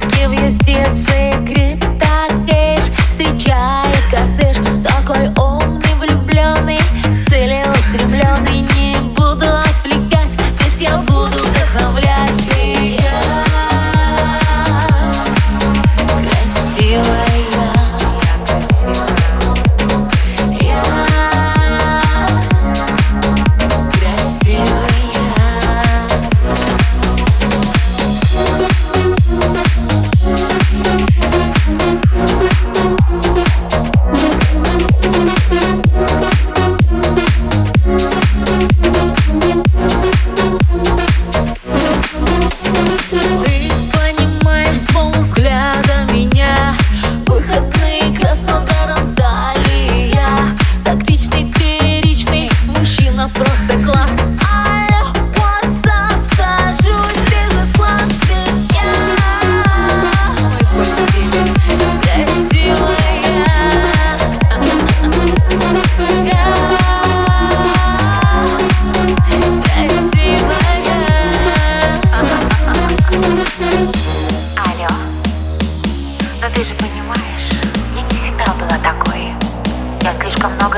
сходки в юстиции Криптокэш встречает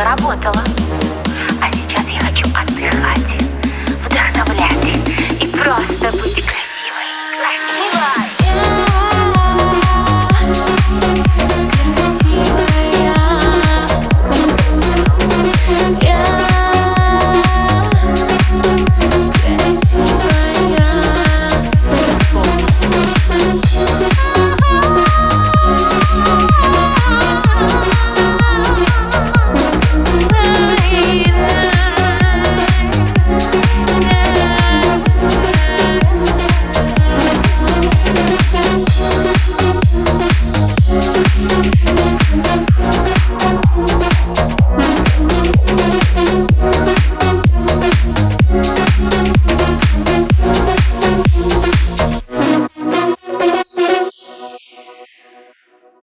работала.